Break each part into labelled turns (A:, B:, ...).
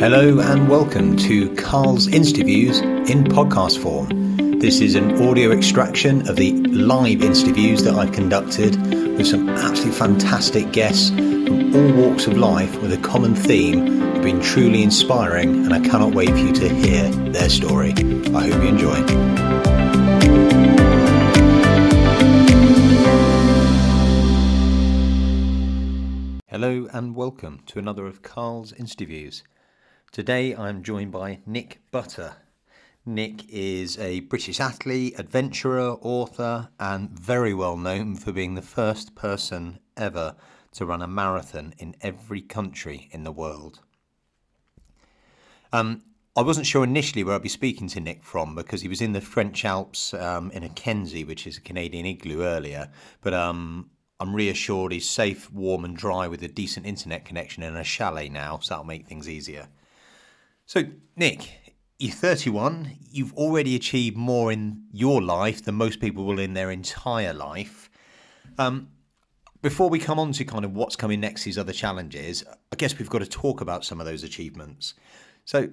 A: Hello and welcome to Carl's Interviews in podcast form. This is an audio extraction of the live interviews that I've conducted with some absolutely fantastic guests from all walks of life with a common theme have been truly inspiring, and I cannot wait for you to hear their story. I hope you enjoy. Hello and welcome to another of Carl's interviews. Today I'm joined by Nick Butter. Nick is a British athlete, adventurer, author, and very well known for being the first person ever to run a marathon in every country in the world. Um, I wasn't sure initially where I'd be speaking to Nick from because he was in the French Alps um, in a quinzee, which is a Canadian igloo earlier. But um, I'm reassured he's safe, warm, and dry with a decent internet connection in a chalet now, so that'll make things easier. So, Nick, you're 31. You've already achieved more in your life than most people will in their entire life. Um, before we come on to kind of what's coming next, these other challenges, I guess we've got to talk about some of those achievements. So,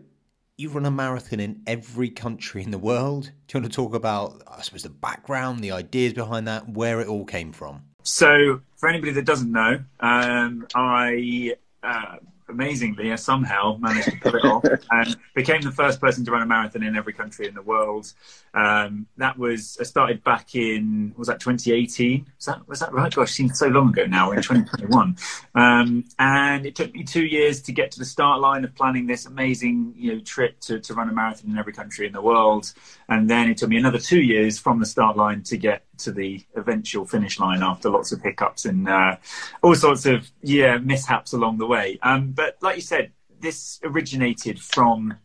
A: you've run a marathon in every country in the world. Do you want to talk about, I suppose, the background, the ideas behind that, where it all came from?
B: So, for anybody that doesn't know, um, I uh, amazingly, I somehow managed to pull it off and became the first person to run a marathon in every country in the world. Um, that was I started back in was that 2018? Was that was that right? Gosh, seems so long ago now. We're in 2021, um, and it took me two years to get to the start line of planning this amazing you know trip to, to run a marathon in every country in the world, and then it took me another two years from the start line to get to the eventual finish line after lots of hiccups and uh, all sorts of yeah mishaps along the way. Um, but like you said, this originated from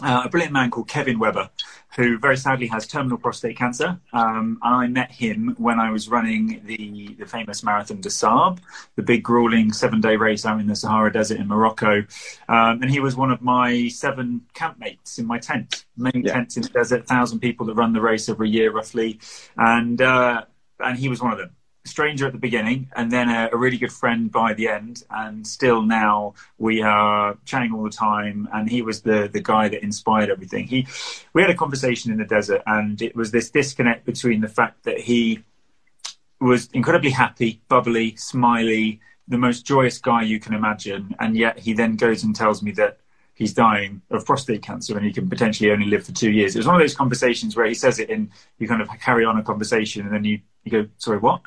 B: uh, a brilliant man called Kevin Webber, who very sadly has terminal prostate cancer. Um, I met him when I was running the, the famous Marathon des Sables, the big grueling seven day race out in the Sahara Desert in Morocco. Um, and he was one of my seven campmates in my tent. Many yeah. tents in the desert, thousand people that run the race every year roughly. And, uh, and he was one of them stranger at the beginning and then a, a, really good friend by the end. And still now we are chatting all the time. And he was the the guy that inspired everything. He we had a conversation in the desert and it was this disconnect between the fact that he was incredibly happy bubbly smiley the most joyous guy you can imagine. And yet he then goes and tells me that he's dying of prostate cancer and he can potentially only live for two years. It was one of those conversations where he says it and you kind of carry on a conversation and then you, you go, sorry, what?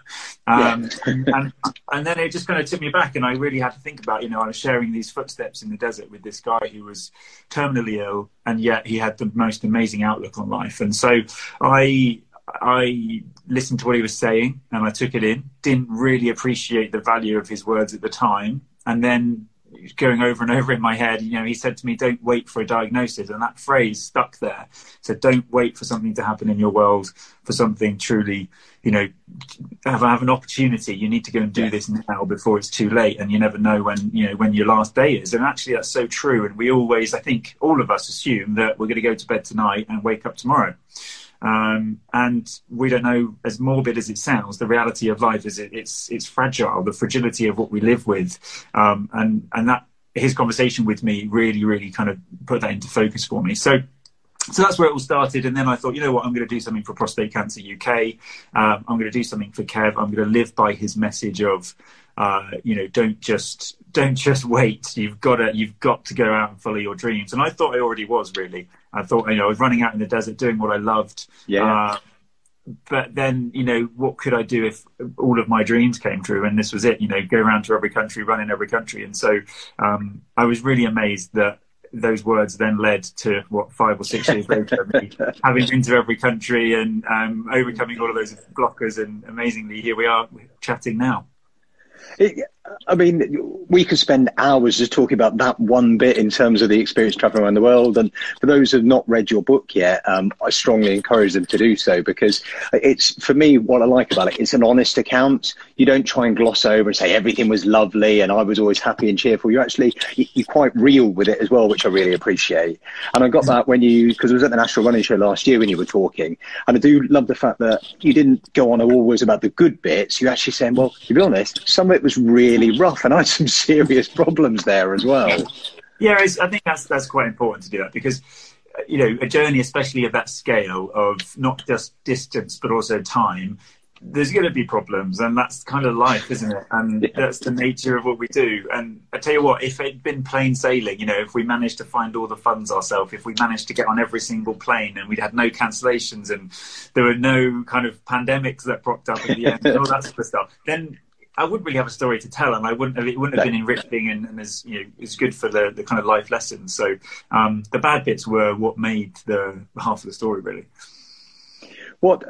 B: Um, yeah. and, and then it just kind of took me back and I really had to think about, you know, I was sharing these footsteps in the desert with this guy who was terminally ill and yet he had the most amazing outlook on life. And so I, I listened to what he was saying and I took it in, didn't really appreciate the value of his words at the time. And then going over and over in my head. You know, he said to me, "Don't wait for a diagnosis," and that phrase stuck there. So don't wait for something to happen in your world for something truly, you know, have, have an opportunity. You need to go and do yeah. this now before it's too late, and you never know when you know when your last day is. And actually, that's so true. And we always, I think, all of us assume that we're going to go to bed tonight and wake up tomorrow. Um, and we don't know, as morbid as it sounds, the reality of life is it, it's it's fragile. The fragility of what we live with, um, and and that his conversation with me really, really kind of put that into focus for me. So so that's where it all started. And then I thought, you know what, I'm going to do something for Prostate Cancer UK. Um, I'm going to do something for Kev. I'm going to live by his message of, uh, you know, don't just don't just wait. You've got to you've got to go out and follow your dreams. And I thought I already was really. I thought, you know, I was running out in the desert doing what I loved.
C: Yeah. Uh,
B: but then, you know, what could I do if all of my dreams came true? And this was it, you know, go around to every country, run in every country. And so um, I was really amazed that those words then led to what five or six years later, me having been to every country and um, overcoming all of those blockers. And amazingly, here we are chatting now.
C: It, I mean, we could spend hours just talking about that one bit in terms of the experience traveling around the world. And for those who have not read your book yet, um, I strongly encourage them to do so because it's, for me, what I like about it, it's an honest account. You don't try and gloss over and say everything was lovely and I was always happy and cheerful. You're actually, you're quite real with it as well, which I really appreciate. And I got that when you, because I was at the National Running Show last year when you were talking. And I do love the fact that you didn't go on always about the good bits. You're actually saying, well, to be honest, some of it was really really rough, and I had some serious problems there as well.
B: Yeah, I think that's that's quite important to do that because you know a journey, especially of that scale of not just distance but also time. There's going to be problems, and that's kind of life, isn't it? And yeah. that's the nature of what we do. And I tell you what, if it'd been plain sailing, you know, if we managed to find all the funds ourselves, if we managed to get on every single plane, and we'd had no cancellations, and there were no kind of pandemics that propped up at the end, and all that sort of stuff, then I wouldn't really have a story to tell, and I wouldn't have, it wouldn't have been enriching and, and as you know, it's good for the, the kind of life lessons. So um, the bad bits were what made the half of the story really.
C: What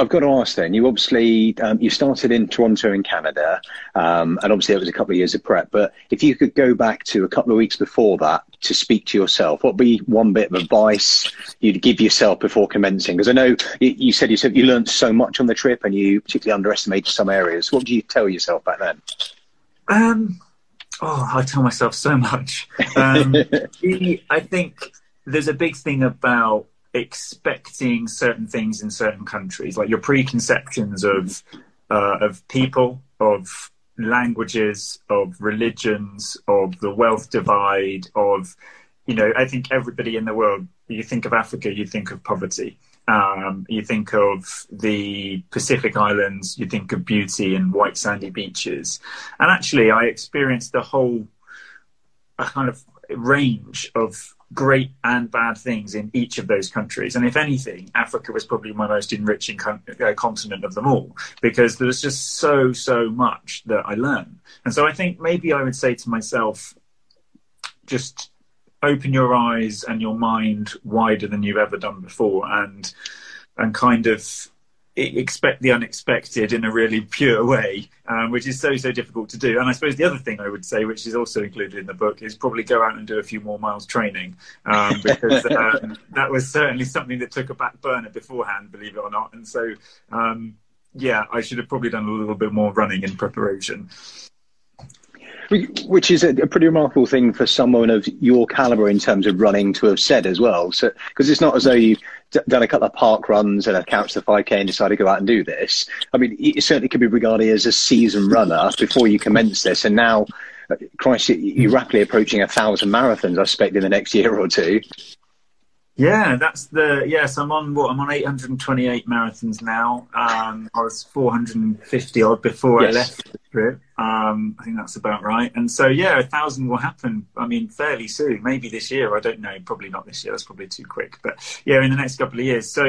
C: I've got to ask then, you obviously um, you started in Toronto in Canada, um, and obviously it was a couple of years of prep. But if you could go back to a couple of weeks before that to speak to yourself, what would be one bit of advice you'd give yourself before commencing? Because I know you, you said you said you learned so much on the trip, and you particularly underestimated some areas. What do you tell yourself back then?
B: Um, oh, I tell myself so much. Um, I think there's a big thing about expecting certain things in certain countries, like your preconceptions of uh, of people, of languages, of religions, of the wealth divide, of you know, I think everybody in the world. You think of Africa, you think of poverty. Um, you think of the Pacific Islands, you think of beauty and white sandy beaches. And actually, I experienced the whole a kind of range of great and bad things in each of those countries. And if anything, Africa was probably my most enriching con- uh, continent of them all because there was just so, so much that I learned. And so I think maybe I would say to myself, just open your eyes and your mind wider than you've ever done before and and kind of expect the unexpected in a really pure way, um, which is so so difficult to do. And I suppose the other thing I would say, which is also included in the book, is probably go out and do a few more miles training um, because um, that was certainly something that took a back burner beforehand, believe it or not. And so, um, yeah, I should have probably done a little bit more running in preparation
C: which is a, a, pretty remarkable thing for someone of your caliber in terms of running to have said as well. So, because it's not as though you've d- done a couple of park runs and a couch to 5k and decided to go out and do this. I mean, it certainly could be regarded as a season runner before you commence this, and now, uh, Christ, you're rapidly approaching a thousand marathons. I expect in the next year or two.
B: Yeah, that's the yes. I'm on what I'm on 828 marathons now. Um, I was 450 odd before yes. I left the trip. Um, I think that's about right. And so yeah, a thousand will happen. I mean, fairly soon, maybe this year. I don't know. Probably not this year. That's probably too quick. But yeah, in the next couple of years. So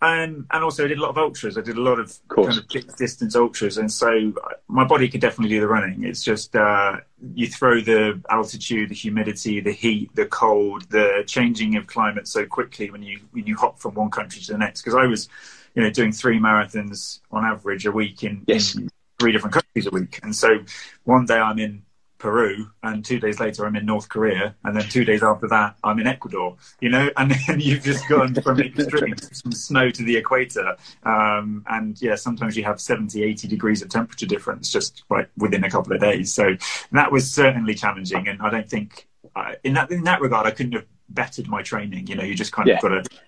B: um, and also, I did a lot of ultras. I did a lot of, of kind of big distance ultras, and so my body could definitely do the running. It's just uh, you throw the altitude, the humidity, the heat, the cold, the changing of climate so quickly when you when you hop from one country to the next. Because I was, you know, doing three marathons on average a week in, yes. in three different countries a week, and so one day I'm in Peru, and two days later I'm in North Korea, and then two days after that I'm in Ecuador. You know, and then you've just gone from extremes, from snow to the equator, um, and yeah, sometimes you have 70, 80 degrees of temperature difference just like within a couple of days. So that was certainly challenging, and I don't think uh, in that in that regard I couldn't have bettered my training. You know, you just kind of yeah. got to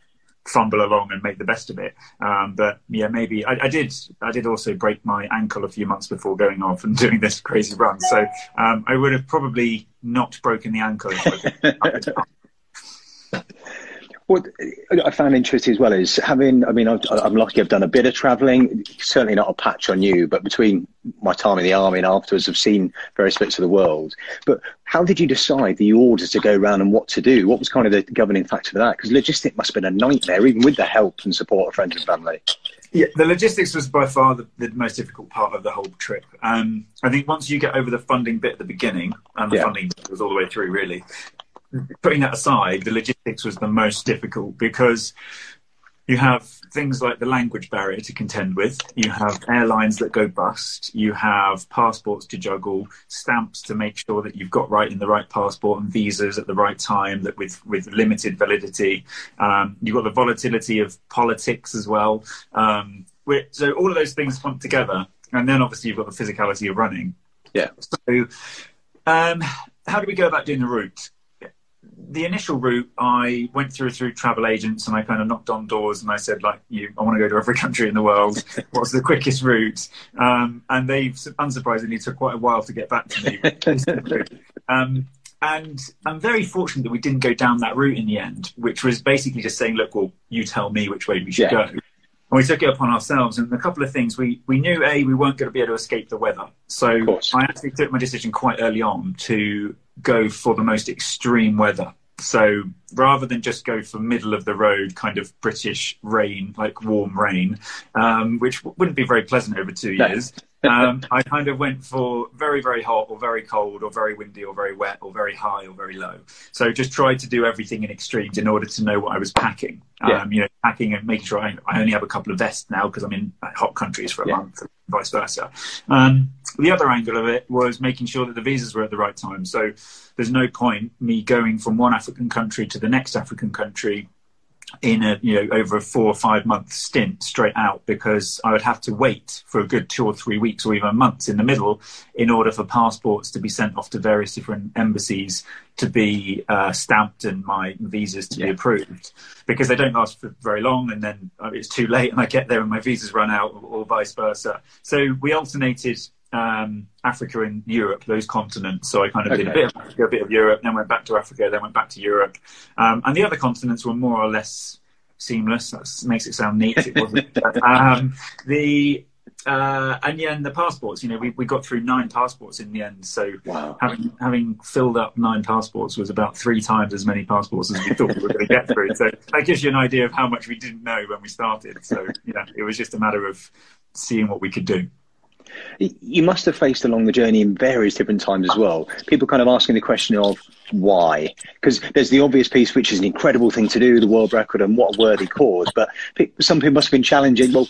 B: fumble along and make the best of it. Um, but yeah, maybe I, I, did. I did also break my ankle a few months before going off and doing this crazy run. So um, I would have probably not broken the ankle.
C: What I found interesting as well is having, I mean, I'm lucky I've done a bit of traveling, certainly not a patch on you, but between my time in the army and afterwards, I've seen various bits of the world. But how did you decide the orders to go around and what to do? What was kind of the governing factor for that? Because logistics must have been a nightmare, even with the help and support of friends and family.
B: Yeah, the logistics was by far the, the most difficult part of the whole trip. Um, I think once you get over the funding bit at the beginning, and the yeah. funding was all the way through, really, putting that aside, the logistics was the most difficult because you have things like the language barrier to contend with. You have airlines that go bust. You have passports to juggle, stamps to make sure that you've got right in the right passport and visas at the right time that with, with limited validity. Um, you've got the volatility of politics as well. Um, so all of those things come together. And then obviously you've got the physicality of running.
C: Yeah.
B: So um, how do we go about doing the route? The initial route, I went through through travel agents and I kind of knocked on doors and I said, like, you, I want to go to every country in the world. What's the quickest route? Um, and they, unsurprisingly, took quite a while to get back to me. um, and I'm very fortunate that we didn't go down that route in the end, which was basically just saying, look, well, you tell me which way we should
C: Yeah.
B: go. And we took it upon ourselves. And a couple of things we, we knew, A, we weren't going to be able to escape the weather. So. I actually took my decision quite early on to go for the most extreme weather. So rather than just go for middle of the road kind of British rain, like warm rain, um, which wouldn't be very pleasant over two years, um, I kind of went for very, very hot or very cold or very windy or very wet or very high or very low. So just tried to do everything in extremes in order to know what I was packing.
C: Yeah.
B: Um, you know, packing and making sure I, I only have a couple of vests now because I'm in hot countries for a
C: Yeah.
B: month, and vice versa. Um, the other angle of it was making sure that the visas were at the right time. So there's no point me going from one African country to the next African country in a you know over a four or five month stint straight out because I would have to wait for a good two or three weeks or even months in the middle in order for passports to be sent off to various different embassies to be uh, stamped and my visas to be approved because they don't last for very long and then uh, it's too late and I get there and my visas run out or, or vice versa. So we alternated um, Africa and Europe, those continents. So I kind of did a bit of Africa, a bit of Europe, then went back to Africa, then went back to Europe. Um, and the other continents were more or less seamless. That makes it sound neat. It wasn't. um, the uh, and yeah, and the passports. You know, we, we got through nine passports in the end. So
C: Wow.
B: having having filled up nine passports was about three times as many passports as we thought we were going to get through. So that gives you an idea of how much we didn't know when we started. So yeah, it was just a matter of seeing what we could do.
C: You must have faced along the journey in various different times as well. People kind of asking the question of why, because there's the obvious piece, which is an incredible thing to do, the world record, and what a worthy cause. But some people must have been challenging. Well,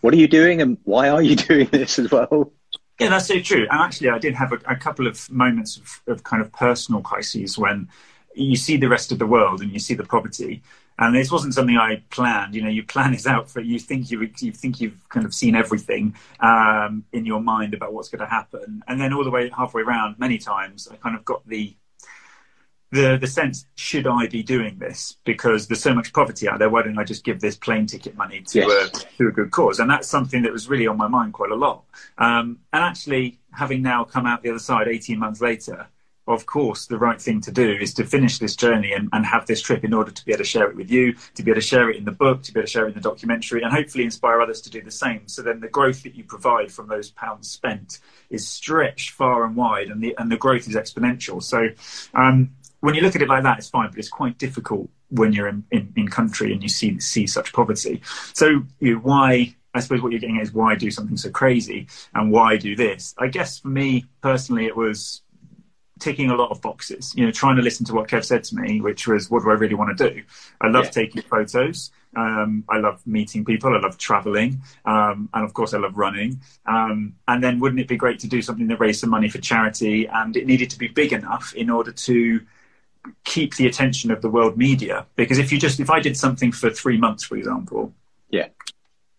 C: what are you doing, and why are you doing this as well?
B: Yeah, that's so true. And actually, I did have a, a couple of moments of, of kind of personal crises when you see the rest of the world and you see the poverty. And this wasn't something I planned. You know, you plan this out for you think you you think you've kind of seen everything um, in your mind about what's going to happen, and then all the way halfway around, many times I kind of got the the the sense should I be doing this because there's so much poverty out there. Why don't I just give this plane ticket money to
C: Yes.
B: a to a good cause? And that's something that was really on my mind quite a lot. Um, and actually, having now come out the other side 18 months later, of course, the right thing to do is to finish this journey and, and have this trip in order to be able to share it with you, to be able to share it in the book, to be able to share it in the documentary, and hopefully inspire others to do the same. So then the growth that you provide from those pounds spent is stretched far and wide, and the and the growth is exponential. So um, when you look at it like that, it's fine, but it's quite difficult when you're in, in, in country and you see see such poverty. So you know, why? I suppose what you're getting at is why do something so crazy and why do this? I guess for me personally, it was ticking a lot of boxes. You know, trying to listen to what Kev said to me, which was, "What do I really want to do?" I love
C: Yeah.
B: taking photos. Um, I love meeting people. I love traveling, um, and of course, I love running. Um, and then, wouldn't it be great to do something that raised some money for charity? And it needed to be big enough in order to keep the attention of the world media. Because if you just, if I did something for three months, for example,
C: Yeah,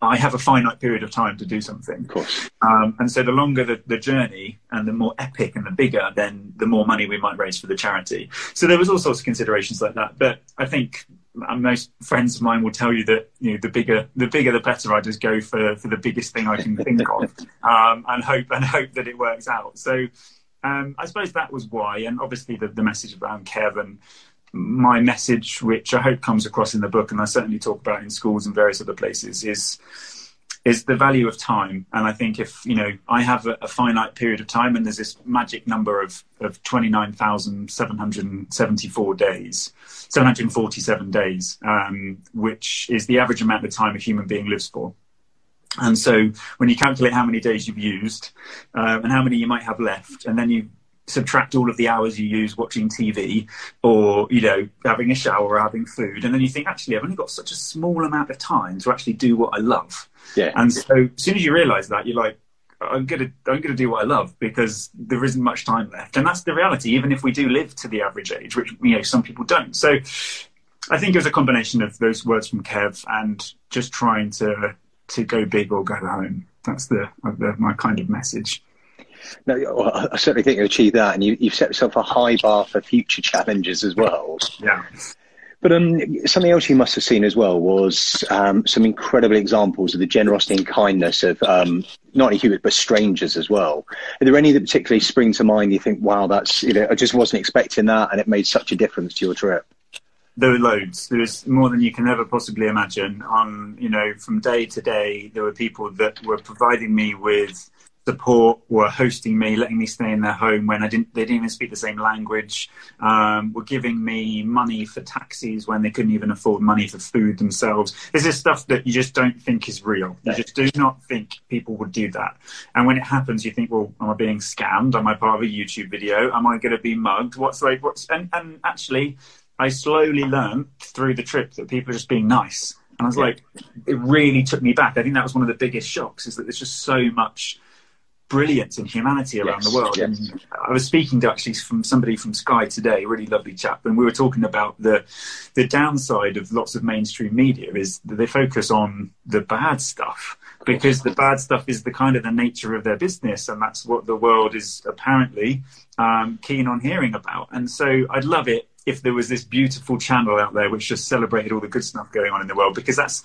B: I have a finite period of time to do something.
C: of course.
B: Um, and so the longer the, the journey and the more epic and the bigger, then the more money we might raise for the charity. So there was all sorts of considerations like that. But I think uh, most friends of mine will tell you that you know the bigger the bigger the better. I just go for for the biggest thing I can think of um, and hope and hope that it works out. So um, I suppose that was why. And obviously the, the message around Kevin. My message, which I hope comes across in the book, and I certainly talk about in schools and various other places, is is the value of time. And I think if, you know, I have a, a finite period of time and there's this magic number of, of 29,774 days, 747 days, um, which is the average amount of time a human being lives for. And so when you calculate how many days you've used uh, and how many you might have left, and then you subtract all of the hours you use watching TV or, you know, having a shower or having food, and then you think, actually, I've only got such a small amount of time to actually do what I love.
C: Yeah.
B: And so as soon as you realise that, you're like, I'm gonna I'm gonna do what I love because there isn't much time left, and that's the reality. Even if we do live to the average age, which you know some people don't. So I think it was a combination of those words from Kev and just trying to to go big or go home. That's the, the my kind of message.
C: No, well, I certainly think you achieved that, and you, you've set yourself a high bar for future challenges as well.
B: Yeah.
C: But um, something else you must have seen as well was um, some incredible examples of the generosity and kindness of um, not only humans but strangers as well. Are there any that particularly spring to mind? You think, wow, that's you know, I just wasn't expecting that, and it made such a difference to your trip.
B: There were loads. There was more than you can ever possibly imagine. On you know, from day to day, there were people that were providing me with support were hosting me, letting me stay in their home when I didn't. They didn't even speak the same language. Um, were giving me money for taxis when they couldn't even afford money for food themselves. This is stuff that you just don't think is real. You just do not think people would do that. And when it happens, you think, well, am I being scammed? Am I part of a YouTube video? Am I going to be mugged? What's like? What's and, and actually, I slowly learned through the trip that people are just being nice. And I was yeah. like, it really took me back. I think that was one of the biggest shocks is that there's just so much brilliance in humanity around yes, the world. Yes. And I was speaking to actually from somebody from Sky today, a really lovely chap, and we were talking about the the downside of lots of mainstream media is that they focus on the bad stuff because the bad stuff is the kind of the nature of their business, and that's what the world is apparently um, keen on hearing about. And so I'd love it if there was this beautiful channel out there which just celebrated all the good stuff going on in the world because that's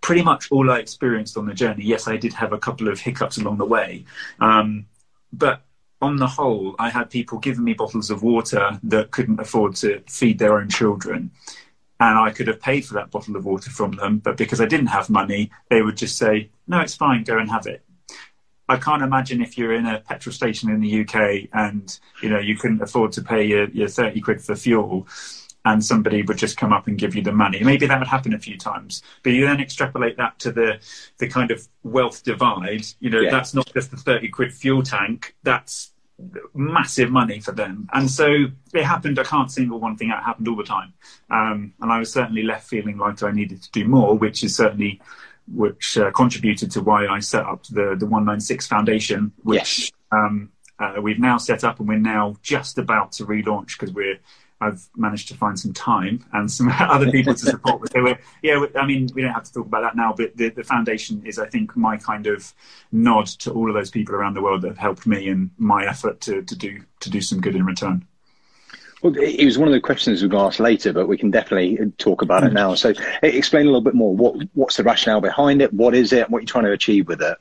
B: pretty much all I experienced on the journey. Yes, I did have a couple of hiccups along the way, um, but on the whole, I had people giving me bottles of water that couldn't afford to feed their own children. And I could have paid for that bottle of water from them, but because I didn't have money, they would just say, No, it's fine, go and have it. I can't imagine if you're in a petrol station in the UK and you know you couldn't afford to pay your, your 30 quid for fuel and somebody would just come up and give you the money. Maybe that would happen a few times, but you then extrapolate that to the the kind of wealth divide. You know, yeah. that's not just the thirty quid fuel tank. That's massive money for them. And so it happened. I can't single one thing out. It happened all the time, um, and I was certainly left feeling like I needed to do more, which is certainly which uh, contributed to why I set up the the one nine six foundation, which. Yes. Um, uh, we've now set up and we're now just about to relaunch because we're I've managed to find some time and some other people to support with. So we're, yeah, I mean, we don't have to talk about that now, but the, the foundation is, I think, my kind of nod to all of those people around the world that have helped me in my effort to, to do to do some good in return.
C: Well, it was one of the questions we are going to ask later, but we can definitely talk about it mm. now. So, explain a little bit more. What what's the rationale behind it? What is it? What are you trying to achieve with it?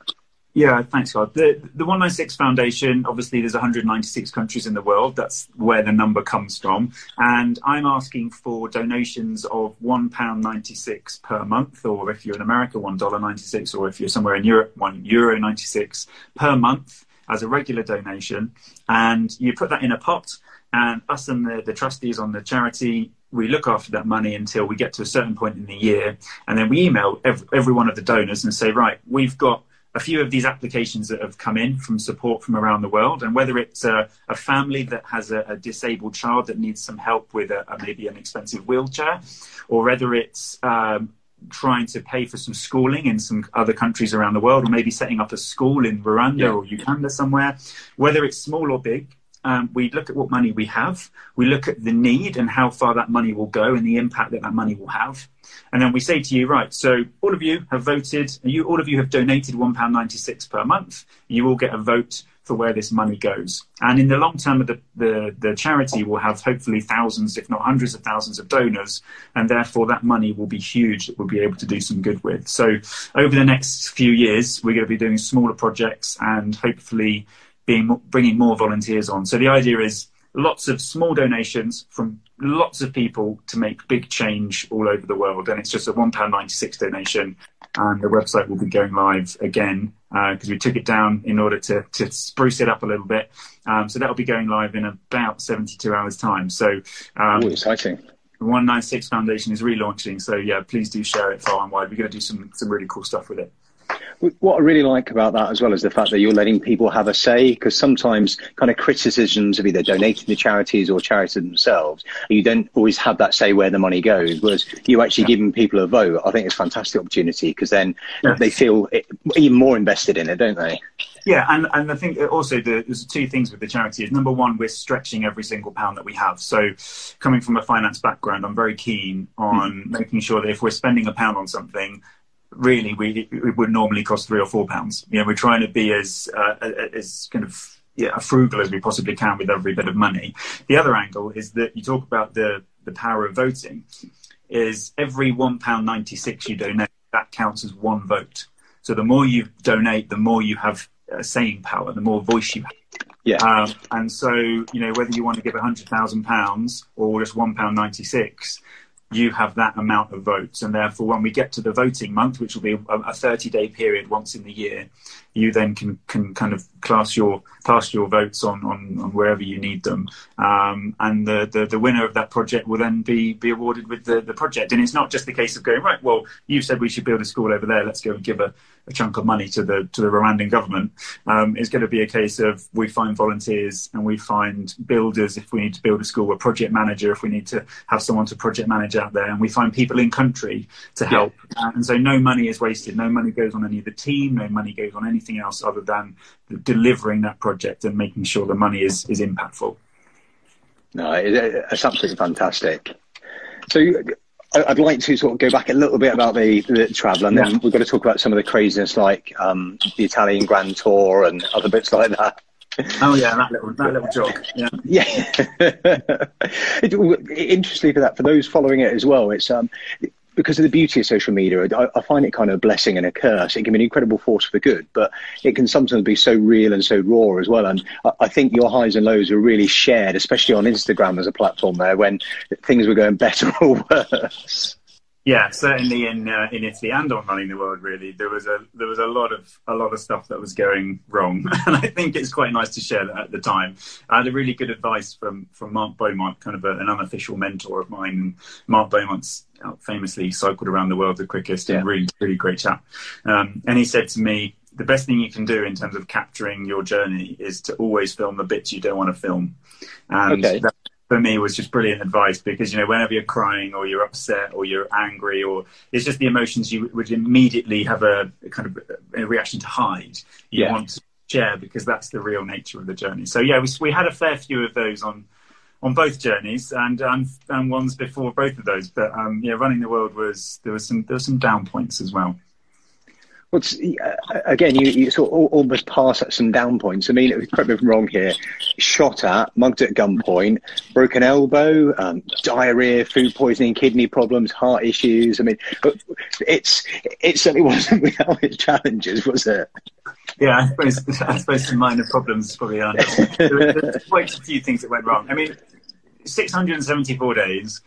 B: Yeah, thanks, God. The, the 196 Foundation, obviously, there's 196 countries in the world. That's where the number comes from. And I'm asking for donations of £1.96 per month, or if you're in America, $1.96, or if you're somewhere in Europe, €1 Euro 96 per month as a regular donation. And you put that in a pot, and us and the, the trustees on the charity we look after that money until we get to a certain point in the year, and then we email every, every, one of the donors and say, right, we've got a few of these applications that have come in from support from around the world, and whether it's a, a family that has a, a, disabled child that needs some help with a, maybe an expensive wheelchair, or whether it's um, trying to pay for some schooling in some other countries around the world, or maybe setting up a school in Rwanda yeah. or Uganda somewhere, whether it's small or big, um, we look at what money we have, we look at the need and how far that money will go and the impact that that money will have. And then we say to you, right, so all of you have voted, you, all of you have donated £1.96 per month. You all get a vote for where this money goes. And in the long term, the, the, the charity will have hopefully thousands, if not hundreds of thousands of donors. And therefore, that money will be huge that we'll be able to do some good with. So over the next few years, we're going to be doing smaller projects and hopefully being bringing more volunteers on. So the idea is lots of small donations from lots of people to make big change all over the world. And it's just a £1.96 donation. And the website will be going live again because uh, we took it down in order to, to spruce it up a little bit. Um, so that'll be going live in about 72 hours' time. So,
C: um, Ooh, exciting.
B: The 196 Foundation is relaunching. So, yeah, please do share it far and wide. We're going to do some, some really cool stuff with it.
C: What I really like about that as well is the fact that you're letting people have a say because sometimes kind of criticisms of either donating to charities or charities themselves, you don't always have that say where the money goes. Whereas you actually yeah. giving people a vote, I think it's a fantastic opportunity because then yeah. they feel even more invested in it, don't they?
B: Yeah, and, and I think also the, there's two things with the charity is number one, we're stretching every single pound that we have. So coming from a finance background, I'm very keen on mm. making sure that if we're spending a pound on something, really we it would normally cost three or four pounds. You know, we're trying to be as uh, as kind of yeah, frugal as we possibly can with every bit of money. The other angle is that you talk about the the power of voting. is every one pound ninety six you donate, that counts as one vote. So the more you donate, the more you have uh, saying power, the more voice you have.
C: Yeah.
B: Um, and so, you know, whether you want to give a £100,000 or just £1.96, you have that amount of votes. And therefore, when we get to the voting month, which will be a 30 day period once in the year, you then can, can kind of class your cast your votes on, on, on wherever you need them. Um, and the, the, the, winner of that project will then be, be awarded with the, the project. And it's not just the case of going, right, well, you said we should build a school over there. Let's go and give a, a chunk of money to the, to the Rwandan government. Um, it's going to be a case of we find volunteers and we find builders if we need to build a school, a project manager if we need to have someone to project manage out there. And we find people in country to help. Yeah. And so no money is wasted. No money goes on any of the team. No money goes on anything else other than delivering that project and making sure the money is, is impactful.
C: No, it's absolutely fantastic. So I'd like to sort of go back a little bit about the, the travel, and then yeah. we've got to talk about some of the craziness, like um, the Italian Grand Tour and other bits like that.
B: Oh yeah, that little that little jog. Yeah. Yeah.
C: Interestingly, for that, for those following it as well, it's um, because of the beauty of social media, I, I, find it kind of a blessing and a curse. It can be an incredible force for good, but it can sometimes be so real and so raw as well. And I, I think your highs and lows were really shared, especially on Instagram as a platform there when things were going better or worse.
B: Yeah, certainly in uh, in Italy and on running the world, really there was a there was a lot of a lot of stuff that was going wrong, and I think it's quite nice to share that at the time. I had a really good advice from from Mark Beaumont, kind of a, an unofficial mentor of mine. Mark Beaumont's uh, famously cycled around the world the quickest, yeah. and really really great chap. Um, and he said to me, the best thing you can do in terms of capturing your journey is to always film the bits you don't want to film. And okay. that, for me was just brilliant advice because you know whenever you're crying or you're upset or you're angry or it's just the emotions you would immediately have a, a kind of a reaction to hide. You yeah. want to share because that's the real nature of the journey. So yeah we, we had a fair few of those on on both journeys and and, and ones before both of those. But um yeah running the world was there was some there were some down points as well
C: well, again, you, you sort of almost pass at some down points. I mean, correct me if I'm wrong here. Shot at, mugged at gunpoint, broken elbow, um, diarrhea, food poisoning, kidney problems, heart issues. I mean, it's it certainly wasn't without its challenges, was it?
B: Yeah, I suppose I suppose some minor problems probably are. There were quite a few things that went wrong. I mean, 674 days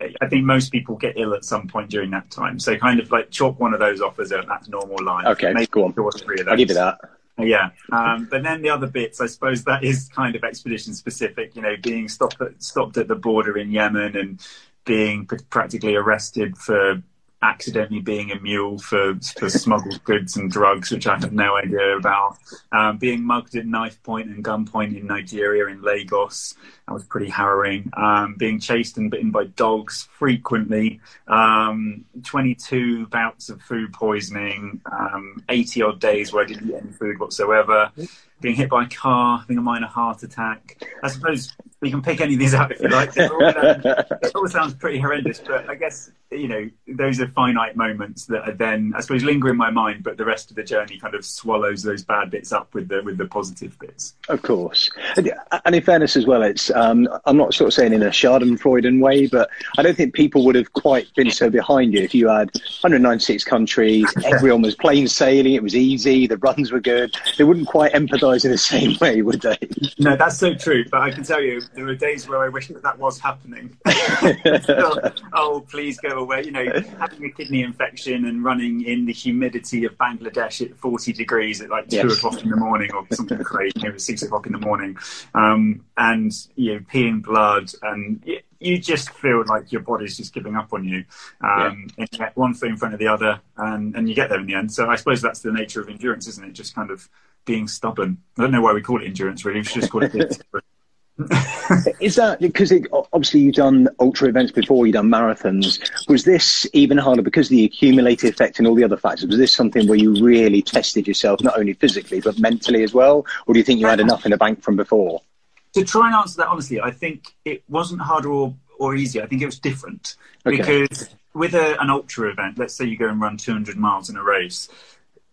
B: I think most people get ill at some point during that time. So kind of like chalk one of those off as a that's normal life.
C: Okay, Maybe go on. Two or three of those. I'll give you that.
B: Yeah, um, but then the other bits, I suppose that is kind of expedition specific. You know, being stopped at, stopped at the border in Yemen and being practically arrested for accidentally being a mule for, for smuggled goods and drugs, which I had no idea about. Um, being mugged at knife point and gunpoint in Nigeria, in Lagos, that was pretty harrowing. Um, being chased and bitten by dogs frequently. Um, 22 bouts of food poisoning, um, 80 odd days where I didn't eat any food whatsoever being hit by a car, having a minor heart attack. I suppose we can pick any of these out if you like. It all, um, it all sounds pretty horrendous, but I guess you know those are finite moments that are then I suppose linger in my mind, but the rest of the journey kind of swallows those bad bits up with the with the positive bits.
C: Of course, and, in fairness as well, it's um, I'm not sort of saying in a Schadenfreude way, but I don't think people would have quite been so behind you if you had 196 countries, everyone was plain sailing, it was easy, the runs were good. They wouldn't quite empathise in the same way, would they?
B: No, that's so true. But I can tell you, there were days where I wish that that was happening. oh, please go away. You know, having a kidney infection and running in the humidity of Bangladesh at 40 degrees at like two o'clock in the morning or something crazy, you know, at six o'clock in the morning. Um, and, you know, peeing blood and you just feel like your body's just giving up on you. Um, yeah. And you get one thing in front of the other, and, and you get there in the end. So I suppose that's the nature of endurance, isn't it? Just kind of being stubborn. I don't know why we call it endurance. Really, we should just call it.
C: Is that because it, obviously you've done ultra events before, you've done marathons? Was this even harder because of the accumulated effect and all the other factors? Was this something where you really tested yourself, not only physically but mentally as well, or do you think you had enough in the bank from before?
B: To try and answer that honestly, I think it wasn't harder or, or easier. I think it was different okay. because with a, an ultra event, let's say you go and run 200 miles in a race,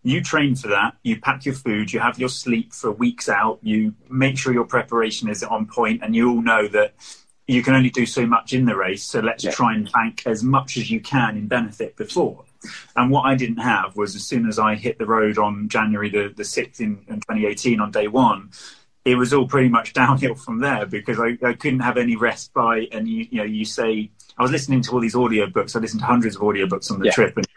B: you train for that. You pack your food. You have your sleep for weeks out. You make sure your preparation is on point, and you all know that you can only do so much in the race. So let's yeah. try and bank as much as you can in benefit before. And what I didn't have was as soon as I hit the road on January the, the 6th in, in 2018 on day one, it was all pretty much downhill from there because I, I couldn't have any rest by, and you, you know, you say, I was listening to all these audiobooks. I listened to hundreds of audiobooks on the yeah. trip and,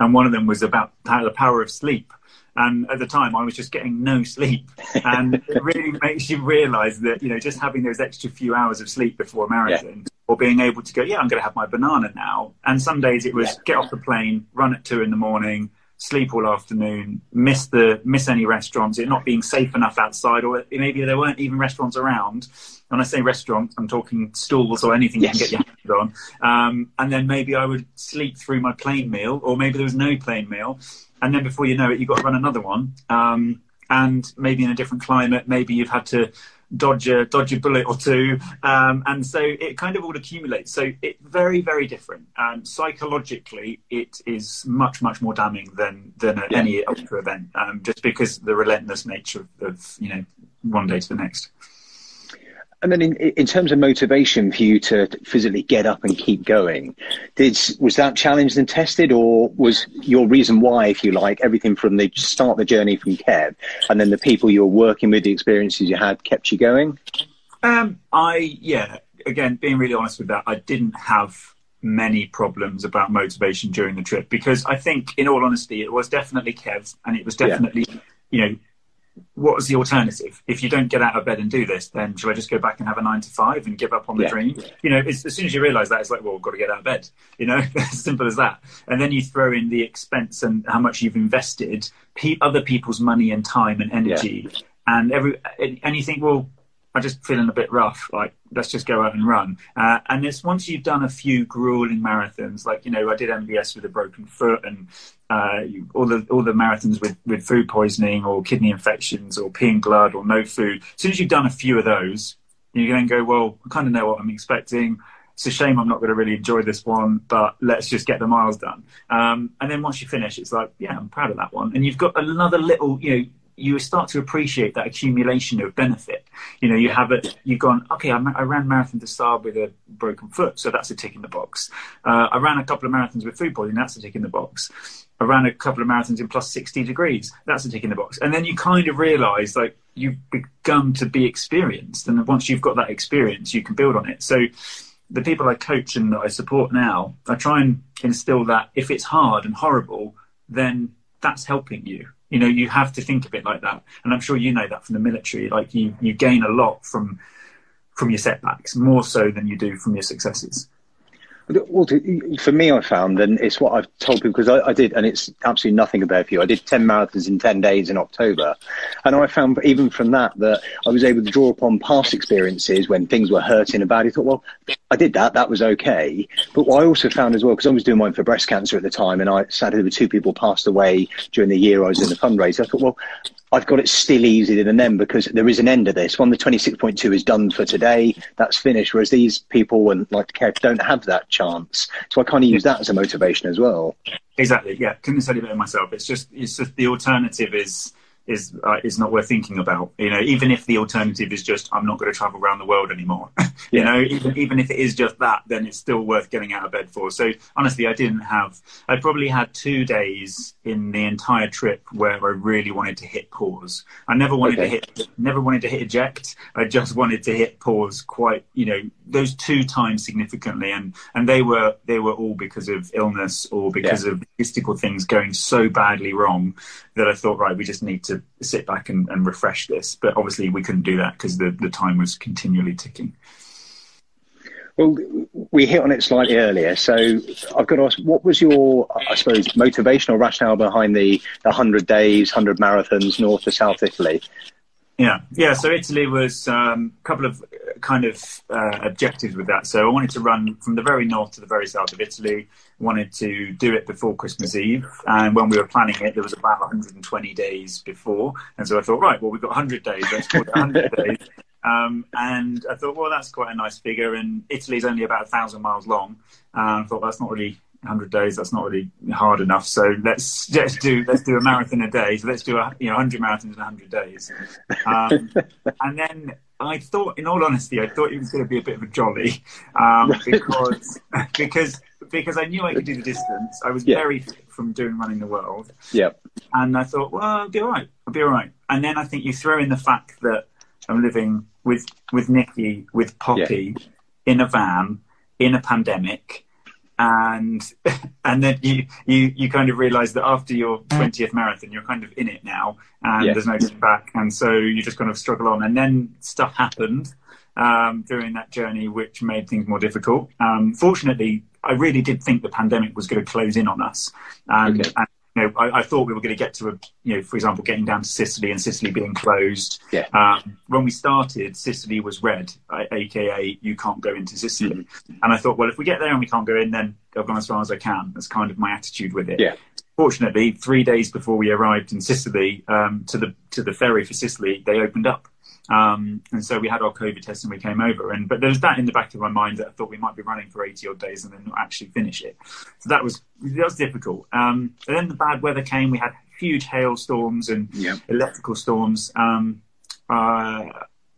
B: and one of them was about the power of sleep. And at the time, I was just getting no sleep, and it really makes you realise that you know just having those extra few hours of sleep before a marathon, yeah. or being able to go, yeah, I'm going to have my banana now. And some days it was yeah. get off the plane, run at two in the morning, sleep all afternoon, miss the miss any restaurants, it not being safe enough outside, or maybe there weren't even restaurants around. When I say restaurant, I'm talking stalls or anything yes. you can get your hands on. Um, and then maybe I would sleep through my plane meal, or maybe there was no plane meal, and then before you know it, you've got to run another one. Um, and maybe in a different climate, maybe you've had to dodge a dodge a bullet or two, um, and so it kind of all accumulates. So it's very very different. Um, psychologically, it is much much more damning than than yeah. any ultra event, um, just because the relentless nature of, of you know one day to the next.
C: And then, in, in terms of motivation for you to physically get up and keep going, did was that challenged and tested, or was your reason why, if you like, everything from the start the journey from Kev, and then the people you were working with, the experiences you had, kept you going?
B: Um, I yeah, again, being really honest with that, I didn't have many problems about motivation during the trip because I think, in all honesty, it was definitely Kev, and it was definitely yeah. you know what was the alternative? If you don't get out of bed and do this, then should I just go back and have a nine to five and give up on the yeah. dream? You know, as soon as you realise that, it's like, well, we've got to get out of bed. You know, as simple as that. And then you throw in the expense and how much you've invested, pe- other people's money and time and energy, yeah. and every and you think, well, I'm just feeling a bit rough. Like, let's just go out and run. Uh, and it's once you've done a few grueling marathons, like you know, I did MDS with a broken foot, and uh, all the all the marathons with with food poisoning or kidney infections or peeing blood or no food. As soon as you've done a few of those, you then go, well, I kind of know what I'm expecting. It's a shame I'm not going to really enjoy this one, but let's just get the miles done. Um, and then once you finish, it's like, yeah, I'm proud of that one. And you've got another little, you know, you start to appreciate that accumulation of benefit. You know, you have it, you've gone, okay, I, I ran Marathon des Sables with a broken foot, so that's a tick in the box. Uh, I ran a couple of marathons with food poisoning, that's a tick in the box. I ran a couple of marathons in plus 60 degrees, that's a tick in the box. And then you kind of realize, like, you've begun to be experienced. And once you've got that experience, you can build on it. So, the people I coach and that I support now, I try and instill that if it's hard and horrible, then that's helping you you know, you have to think of it like that. And I'm sure you know that from the military. Like you, you gain a lot from from your setbacks, more so than you do from your successes.
C: Well, for me, I found, and it's what I've told people because I, I, did, and it's absolutely nothing about you. I did 10 marathons in 10 days in October. And I found, even from that, that I was able to draw upon past experiences when things were hurting about. I thought, well, I did that. That was okay. But what I also found as well, because I was doing mine for breast cancer at the time, and I sadly, with two people passed away during the year I was in the fundraiser. I thought, well, I've got it still easier than them because there is an end of this. One, the 26.2 is done for today. That's finished. Whereas these people and like care don't have that chance. So I kind of use that as a motivation as well.
B: Exactly. Yeah. Couldn't have said it better myself. It's just, it's just the alternative is, is uh, is not worth thinking about. You know, even if the alternative is just I'm not going to travel around the world anymore. you yeah. know, even even if it is just that, then it's still worth getting out of bed for. So honestly, I didn't have. I probably had two days in the entire trip where I really wanted to hit pause. I never wanted okay. to hit. Never wanted to hit eject. I just wanted to hit pause. Quite, you know, those two times significantly, and and they were they were all because of illness or because yeah. of logistical things going so badly wrong that I thought, right, we just need to sit back and, and refresh this. But obviously, we couldn't do that because the, the time was continually ticking.
C: Well, we hit on it slightly earlier. So I've got to ask, what was your, I suppose, motivational rationale behind the, the 100 days, 100 marathons north to South Italy?
B: Yeah, yeah. So Italy was um, a couple of kind of uh, objectives with that. So I wanted to run from the very north to the very south of Italy. Wanted to do it before Christmas Eve, and when we were planning it, there was about 120 days before, and so I thought, right, well, we've got 100 days. Let's call it 100 days. Um, and I thought, well, that's quite a nice figure. And Italy's only about a thousand miles long. And I thought that's not really 100 days. That's not really hard enough. So let's let's do let's do a marathon a day. So let's do a you know 100 marathons in 100 days. Um, and then I thought, in all honesty, I thought it was going to be a bit of a jolly um, because because because I knew I could do the distance. I was
C: Yeah.
B: very fit from doing running the world,
C: Yeah.
B: and I thought, well, I'll be all right. I'll be all right. And then I think you throw in the fact that I'm living with with Nikki, with Poppy, in a van, in a pandemic, and and then you you you kind of realise that after your twentieth marathon, you're kind of in it now, and
C: Yeah.
B: there's no going back, and so you just kind of struggle on. And then stuff happened um, during that journey, which made things more difficult. Um, fortunately, I really did think the pandemic was going to close in on us, and,
C: Okay.
B: and you know, I, I thought we were going to get to a, you know, for example, getting down to Sicily and Sicily being closed.
C: Yeah.
B: Um, when we started, Sicily was red, I- aka you can't go into Sicily. And I thought, well, if we get there and we can't go in, then I've gone as far as I can. That's kind of my attitude with it.
C: Yeah.
B: Fortunately, three days before we arrived in Sicily, um, to the to the ferry for Sicily, they opened up. Um, and so we had our COVID test and we came over. And but there was that in the back of my mind that I thought we might be running for 80 odd days and then not actually finish it. So that was that was difficult. Um, and then the bad weather came. We had huge hailstorms and
C: Yeah.
B: electrical storms. Um, uh,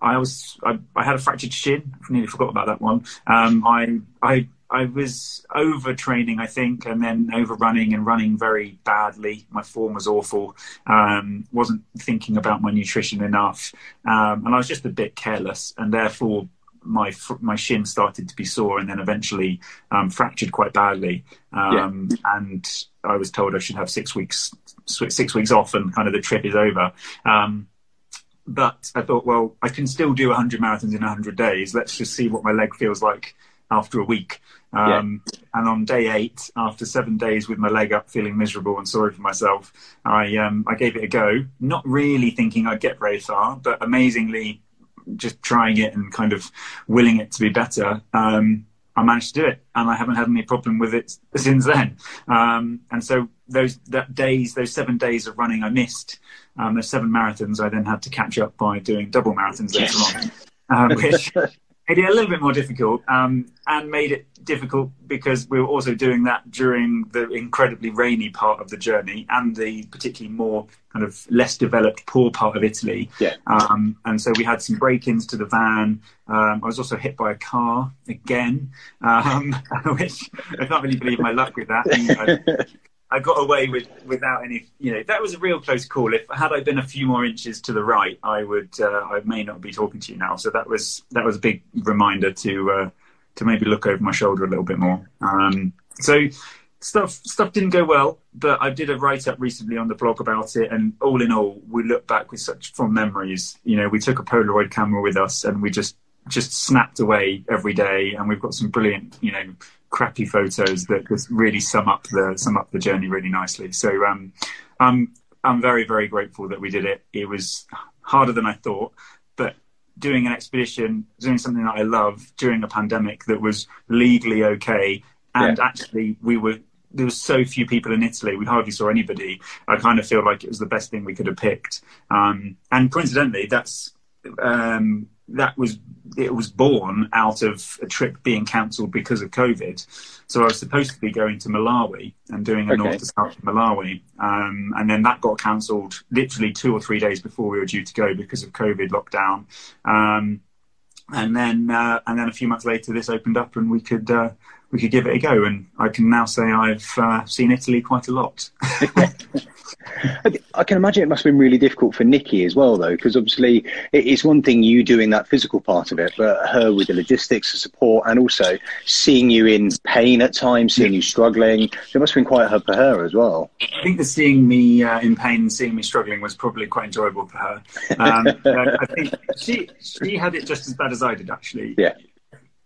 B: I was I, I had a fractured shin. I nearly forgot about that one. Um, I I I was overtraining, I think, and then overrunning and running very badly. My form was awful. Um, wasn't thinking about my nutrition enough, um, and I was just a bit careless, and therefore my my shin started to be sore, and then eventually um, fractured quite badly. Um, And I was told I should have six weeks six weeks off, and kind of the trip is over. Um, but I thought, well, I can still do 100 marathons in 100 days. Let's just see what my leg feels like after a week. Um, And on day eight, after seven days with my leg up, feeling miserable and sorry for myself, I um, I gave it a go. Not really thinking I'd get very far, but amazingly, just trying it and kind of willing it to be better. Um, I managed to do it, and I haven't had any problem with it since then. Um, and so those that days, those seven days of running, I missed. Um, those seven marathons, I then had to catch up by doing double marathons later
C: Yes.
B: on, um, which made it a little bit more difficult, um, and made it difficult because we were also doing that during the incredibly rainy part of the journey and the particularly more kind of less developed poor part of Italy.
C: Yeah.
B: Um, and so we had some break-ins to the van. Um, I was also hit by a car again, um, which I can't really believe my luck with that. I, got away with without any, you know, that was a real close call. If had I been a few more inches to the right, I would, uh, I may not be talking to you now. So that was that was a big reminder to uh, to maybe look over my shoulder a little bit more. Um, so stuff stuff didn't go well, but I did a write up recently on the blog about it, and all in all, we look back with such fond memories. You know, we took a Polaroid camera with us, and we just just snapped away every day, and we've got some brilliant, you know, crappy photos that just really sum up the sum up the journey really nicely. So um, I'm I'm very very grateful that we did it. It was harder than I thought, but doing an expedition, doing something that I love during a pandemic that was legally okay, and
C: Yeah.
B: actually we were. There was so few people in Italy. We hardly saw anybody. I kind of feel like it was the best thing we could have picked. Um, and coincidentally, that's um, that was it was born out of a trip being cancelled because of COVID. So I was supposed to be going to Malawi and doing a
C: Okay.
B: north to south Malawi, um, and then that got cancelled literally two or three days before we were due to go because of COVID lockdown. Um, and then uh, and then a few months later, this opened up and we could uh, we could give it a go. And I can now say I've uh, seen Italy quite a lot.
C: I- can imagine it must have been really difficult for Nikki as well, though, because obviously it's one thing you doing that physical part of it, but her with the logistics, the support, and also seeing you in pain at times, seeing you struggling. It must have been quite hard for her as well.
B: I think that seeing me uh, in pain and seeing me struggling was probably quite enjoyable for her. Um, I think she she had it just as bad as I did, actually.
C: Yeah.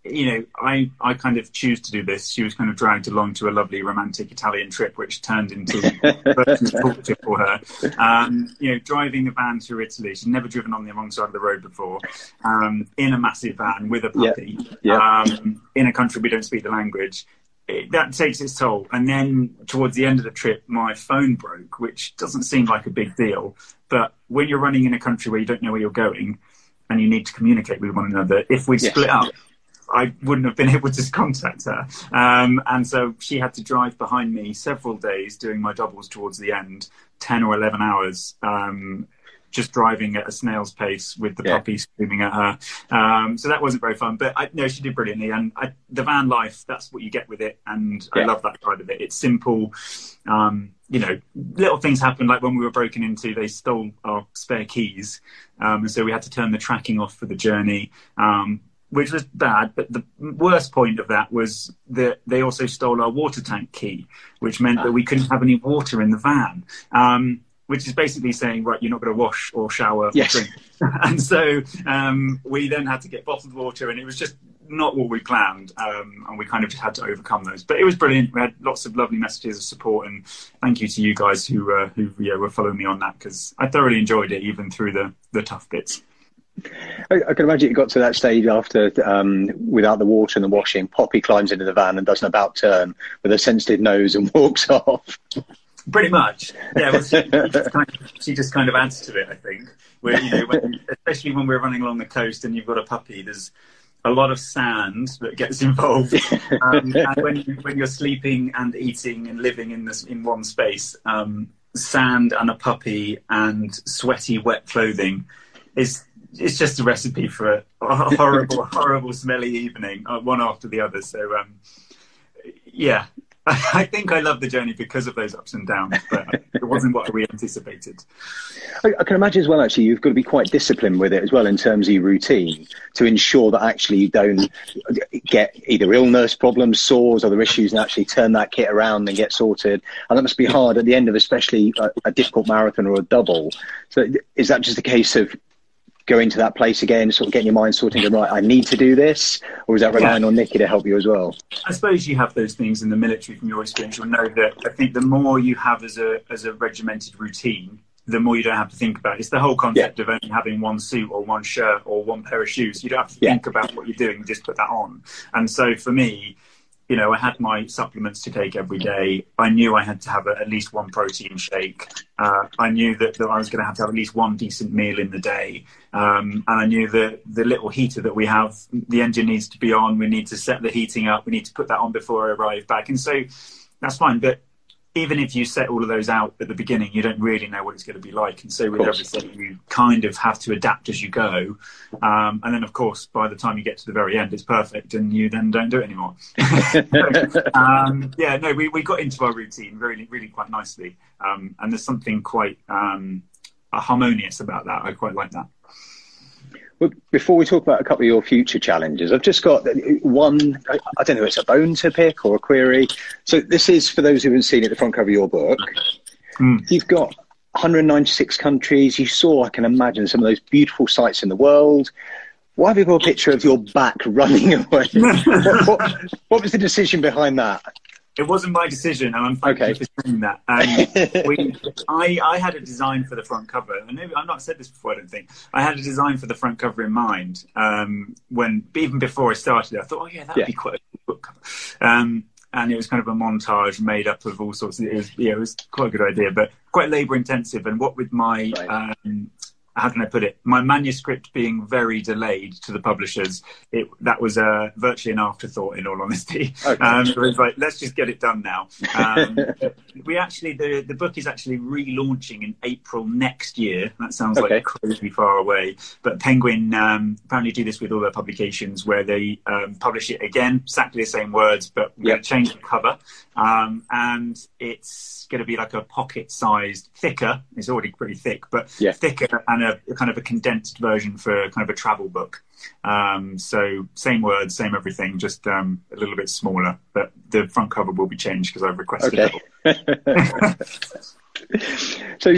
B: You know, I, I kind of choose to do this. She was kind of dragged along to a lovely romantic Italian trip, which turned into torture for her. Um, you know, driving a van through Italy. She'd never driven on the wrong side of the road before. Um, in a massive van with a
C: Yeah.
B: puppy.
C: Yeah.
B: Um, in a country we don't speak the language it, that takes its toll. And then towards the end of the trip, my phone broke, which doesn't seem like a big deal. But when you're running in a country where you don't know where you're going and you need to communicate with one another, if we
C: Yes.
B: split up, I wouldn't have been able to contact her. Um, and so she had to drive behind me several days doing my doubles towards the end, 10 or 11 hours. Um, just driving at a snail's pace with the
C: Yeah.
B: puppy screaming at her. Um, so that wasn't very fun. But I, no, she did brilliantly. And I, the van life, that's what you get with it. And I love that side of it. It's simple. Um, you know, little things happened. Like when we were broken into, they stole our spare keys, um, and so we had to turn the tracking off for the journey. Um, which was bad, but the worst point of that was that they also stole our water tank key, which meant that we couldn't have any water in the van. Um, which is basically saying, right, you're not going to wash or shower
C: Yes.
B: or drink. and so um, we then had to get bottled water, and it was just not what we planned. Um, and we kind of just had to overcome those. But it was brilliant. We had lots of lovely messages of support, and thank you to you guys who uh, who yeah, were following me on that because I thoroughly enjoyed it, even through the the tough bits.
C: I, I can imagine it got to that stage after, um, without the water and the washing, Poppy climbs into the van and does an about turn with a sensitive nose and walks off.
B: Pretty much, yeah. Well, she, just kind of, she just kind of adds to it, I think. Where you know, when, especially when we're running along the coast and you've got a puppy, there's a lot of sand that gets involved. Um, and when you, when you're sleeping and eating and living in this in one space, um, sand and a puppy and sweaty, wet clothing is it's just a recipe for a, horrible, horrible, smelly evening, uh, one after the other. So, um, yeah, I think I love the journey because of those ups and downs, but it wasn't what we anticipated.
C: I, I can imagine as well, actually, you've got to be quite disciplined with it as well in terms of your routine to ensure that actually you don't get either illness, problems, sores, other issues, and actually turn that kit around and get sorted. And that must be hard at the end of especially a, a difficult marathon or a double. So is that just a case of going to that place again, sort of getting your mind sorted and right, I need to do this? Or is that relying on Nikki to help you as well?
B: I suppose you have those things in the military from your experience. You'll know that I think the more you have as a as a regimented routine, the more you don't have to think about it. It's the whole concept of only having one suit or one shirt or one pair of shoes. You don't have to
C: Yeah.
B: think about what you're doing, you just put that on. And so for me, you know, I had my supplements to take every day. I knew I had to have a, at least one protein shake. Uh, I knew that, that I was going to have to have at least one decent meal in the day. Um, and I knew that the little heater that we have, the engine needs to be on. We need to set the heating up. We need to put that on before I arrive back. And so that's fine. But even if you set all of those out at the beginning, you don't really know what it's going to be like. And so with everything, you kind of have to adapt as you go. Um, and then, of course, by the time you get to the very end, it's perfect, and you then don't do it anymore. um, yeah, no, we, we got into our routine really, really quite nicely. Um, and there's something quite um, harmonious about that. I quite like that.
C: Well, before we talk about a couple of your future challenges, I've just got one. I I don't know, if it's a bone to pick or a query. So this is for those who haven't seen it, the front cover of your book.
B: Mm.
C: You've got 196 countries. You saw, I can imagine, some of those beautiful sights in the world. Why have you got a picture of your back running away? what, what, what was the decision behind that?
B: It wasn't my decision, and I'm thank
C: Okay.
B: for saying that. Um, we, I, I had a design for the front cover, and maybe I've not said this before. I don't think I had a design for the front cover in mind. Um, when even before I started, I thought, oh yeah, that'd
C: Yeah.
B: be quite a good book cover. Um, and it was kind of a montage made up of all sorts. Of, it was, yeah, it was quite a good idea, but quite labour intensive. And what with my
C: Right.
B: um, how can I put it? My manuscript being very delayed to the publishers, it that was uh, virtually an afterthought. In all honesty,
C: Okay.
B: um, like let's just get it done now. Um, we actually the the book is actually relaunching in April next year. That sounds
C: Okay.
B: like crazy far away, but Penguin um, apparently do this with all their publications, where they um, publish it again, exactly the same words, but we're
C: Yep.
B: going to change the cover, um, and it's going to be like a pocket-sized, thicker. It's already pretty thick, but
C: Yeah.
B: thicker and a, a kind of a condensed version for kind of a travel book. Um, so same words, same everything, just um, a little bit smaller. But the front cover will be changed because I've requested
C: Okay.
B: it.
C: So,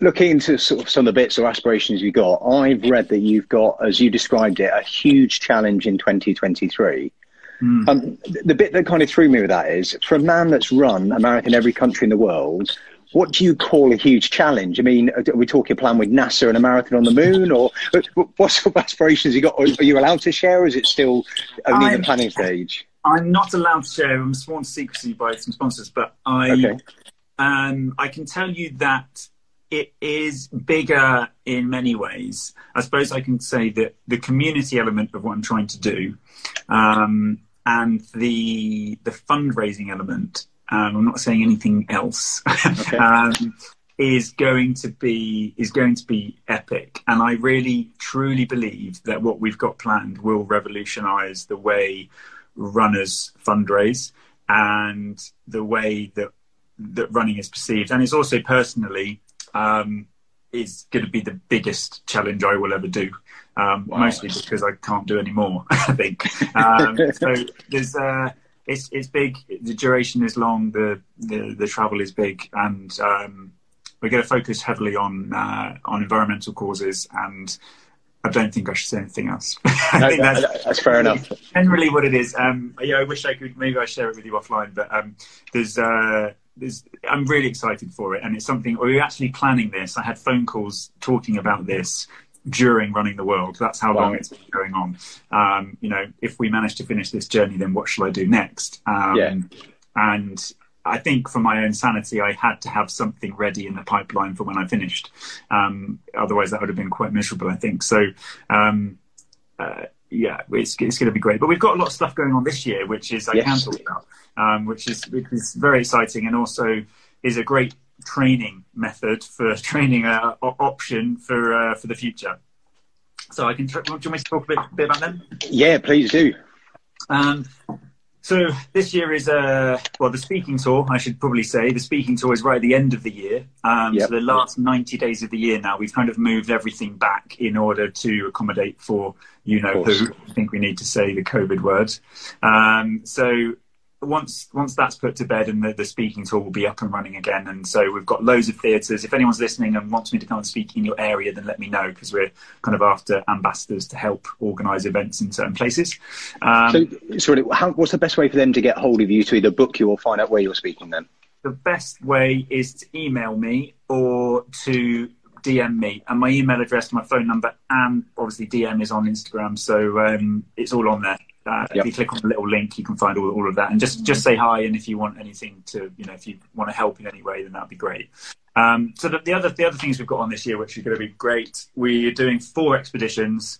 C: looking into sort of some of the bits or aspirations you got, I've read that you've got, as you described it, a huge challenge in 2023.
B: Hmm.
C: Um, the bit that kind of threw me with that is, for a man that's run a marathon every country in the world, what do you call a huge challenge? I mean, are we talking a plan with NASA and a marathon on the moon, or what sort of aspirations you got? Are you allowed to share, or is it still only
B: I'm-
C: the planning stage?
B: I'm not allowed to share. I'm sworn to secrecy by some sponsors, but I
C: Okay.
B: um, I can tell you that it is bigger in many ways. I suppose I can say that the community element of what I'm trying to do, um, and the the fundraising element. Um, I'm not saying anything else.
C: Okay.
B: um, is going to be is going to be epic and i really truly believe that what we've got planned will revolutionize the way runners fundraise and the way that that running is perceived and it's also personally um, is going to be the biggest challenge i will ever do um, wow. mostly because i can't do any more i think um, so there's uh, it's it's big the duration is long the the, the travel is big and um, we're going to focus heavily on uh, on environmental causes and I don't think I should say anything else.
C: no, that's, that's, fair enough.
B: Generally, what it is. Um, yeah, I wish I could. Maybe I share it with you offline. But um, there's, uh, there's. I'm really excited for it, and it's something. We are actually planning this. I had phone calls talking about this during running the world. That's how wow. long it's been going on. Um, you know, if we manage to finish this journey, then what shall I do next? Um, yeah. And I think for my own sanity, I had to have something ready in the pipeline for when I finished. Um, otherwise, that would have been quite miserable, I think. So, um, uh, yeah, it's, it's going to be great. But we've got a lot of stuff going on this year, which is I yes. can talk about, um, which is which is very exciting and also is a great training method for training uh, option for uh, for the future. So I can. Do you want me to talk a bit, bit about them?
C: Yeah, please do.
B: Um, so this year is uh well the speaking tour I should probably say the speaking tour is right at the end of the year. Um, yep. So the last ninety days of the year now we've kind of moved everything back in order to accommodate for you know who. I think we need to say the COVID word. Um, so once once that's put to bed and the, the speaking tour will be up and running again. And so we've got loads of theatres. If anyone's listening and wants me to come and speak in your area then let me know because we're kind of after ambassadors to help organise events in certain places.
C: Um, so sorry how, what's the best way for them to get hold of you to either book you or find out where you're speaking then?
B: The best way is to email me or to DM me, and my email address, my phone number, and obviously DM is on Instagram, so um, it's all on there. Uh, yep. If you click on the little link, you can find all, all of that, and just just say hi. And if you want anything to, you know, if you want to help in any way, then that'd be great. Um, so the, the, other the other things we've got on this year, which are going to be great, we're doing four expeditions,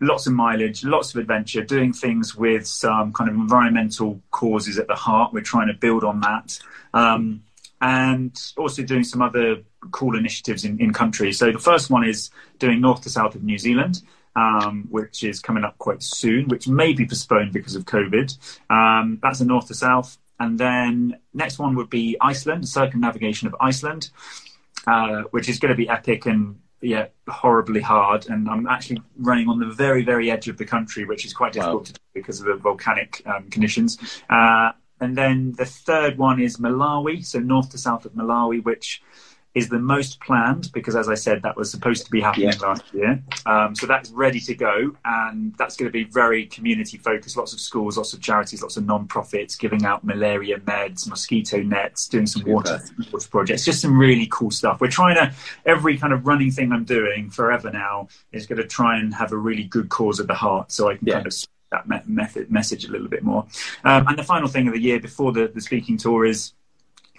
B: lots of mileage, lots of adventure, doing things with some kind of environmental causes at the heart. We're trying to build on that, um, and also doing some other cool initiatives in, in countries. So the first one is doing north to south of New Zealand um, which is coming up quite soon, which may be postponed because of COVID. Um, that's a north to south. And then next one would be Iceland, circumnavigation of Iceland, uh, which is going to be epic and yeah, horribly hard. And I'm actually running on the very, very edge of the country, which is quite difficult wow. to do because of the volcanic um, conditions. Uh, and then the third one is Malawi, so north to south of Malawi, which is the most planned because, as I said, that was supposed to be happening yeah. last year. Um, so that's ready to go, and that's going to be very community focused. Lots of schools, lots of charities, lots of non-profits giving out malaria meds, mosquito nets, doing some water, water projects, just some really cool stuff. We're trying to every kind of running thing I'm doing forever now is going to try and have a really good cause at the heart, so I can yeah. kind of that method message a little bit more. Um, and the final thing of the year before the, the speaking tour is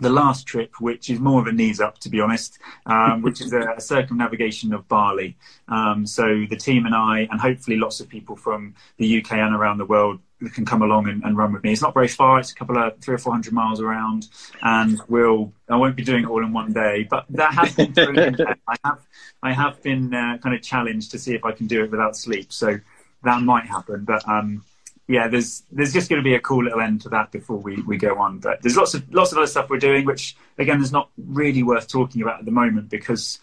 B: the last trip, which is more of a knees up, to be honest, um, which is a, a, circumnavigation of Bali. Um, so the team and I, and hopefully lots of people from the UK and around the world can come along and, and, run with me. It's not very far; it's a couple of three or four hundred miles around, and we'll. I won't be doing it all in one day, but that has been. I have, I have been uh, kind of challenged to see if I can do it without sleep. So that might happen, but. Um, yeah, there's there's just going to be a cool little end to that before we, we go on. But there's lots of lots of other stuff we're doing, which again is not really worth talking about at the moment because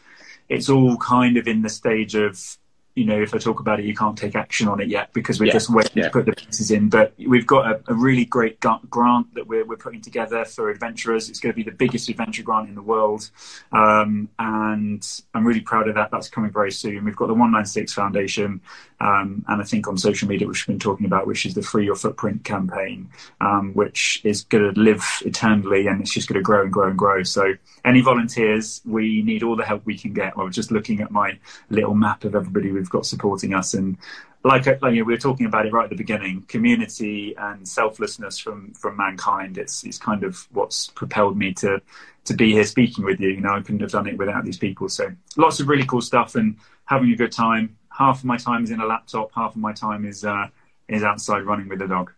B: it's all kind of in the stage of you know, if I talk about it, you can't take action on it yet because we're yeah. just waiting yeah. to put the pieces in. But we've got a, a really great grant that we're, we're putting together for adventurers. It's going to be the biggest adventure grant in the world. Um, and I'm really proud of that. That's coming very soon. We've got the 196 Foundation, um, and I think on social media, which we've been talking about, which is the Free Your Footprint campaign, um, which is going to live eternally and it's just going to grow and grow and grow. So, any volunteers, we need all the help we can get. I was just looking at my little map of everybody we've got supporting us. And like, like you know, we were talking about it right at the beginning, community and selflessness from from mankind. It's it's kind of what's propelled me to to be here speaking with you. You know, I couldn't have done it without these people. So lots of really cool stuff and having a good time. Half of my time is in a laptop. Half of my time is uh, is outside running with a dog.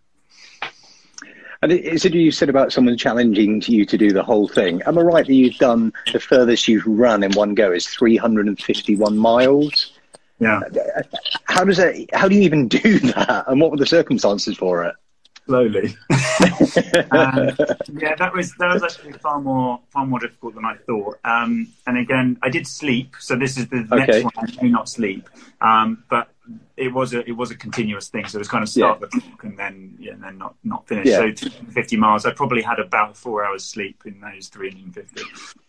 C: And is it you said about someone challenging you to do the whole thing? Am I right that you've done the furthest you've run in one go is 351 miles?
B: Yeah.
C: How does that? How do you even do that? And what were the circumstances for it?
B: Slowly. um, yeah, that was that was actually far more far more difficult than I thought. Um, and again, I did sleep, so this is the okay. next one. I may not sleep, um, but it was a it was a continuous thing. So it was kind of start yeah. the clock and then yeah, and then not not finish. Yeah. So 50 miles. I probably had about four hours sleep in those 350,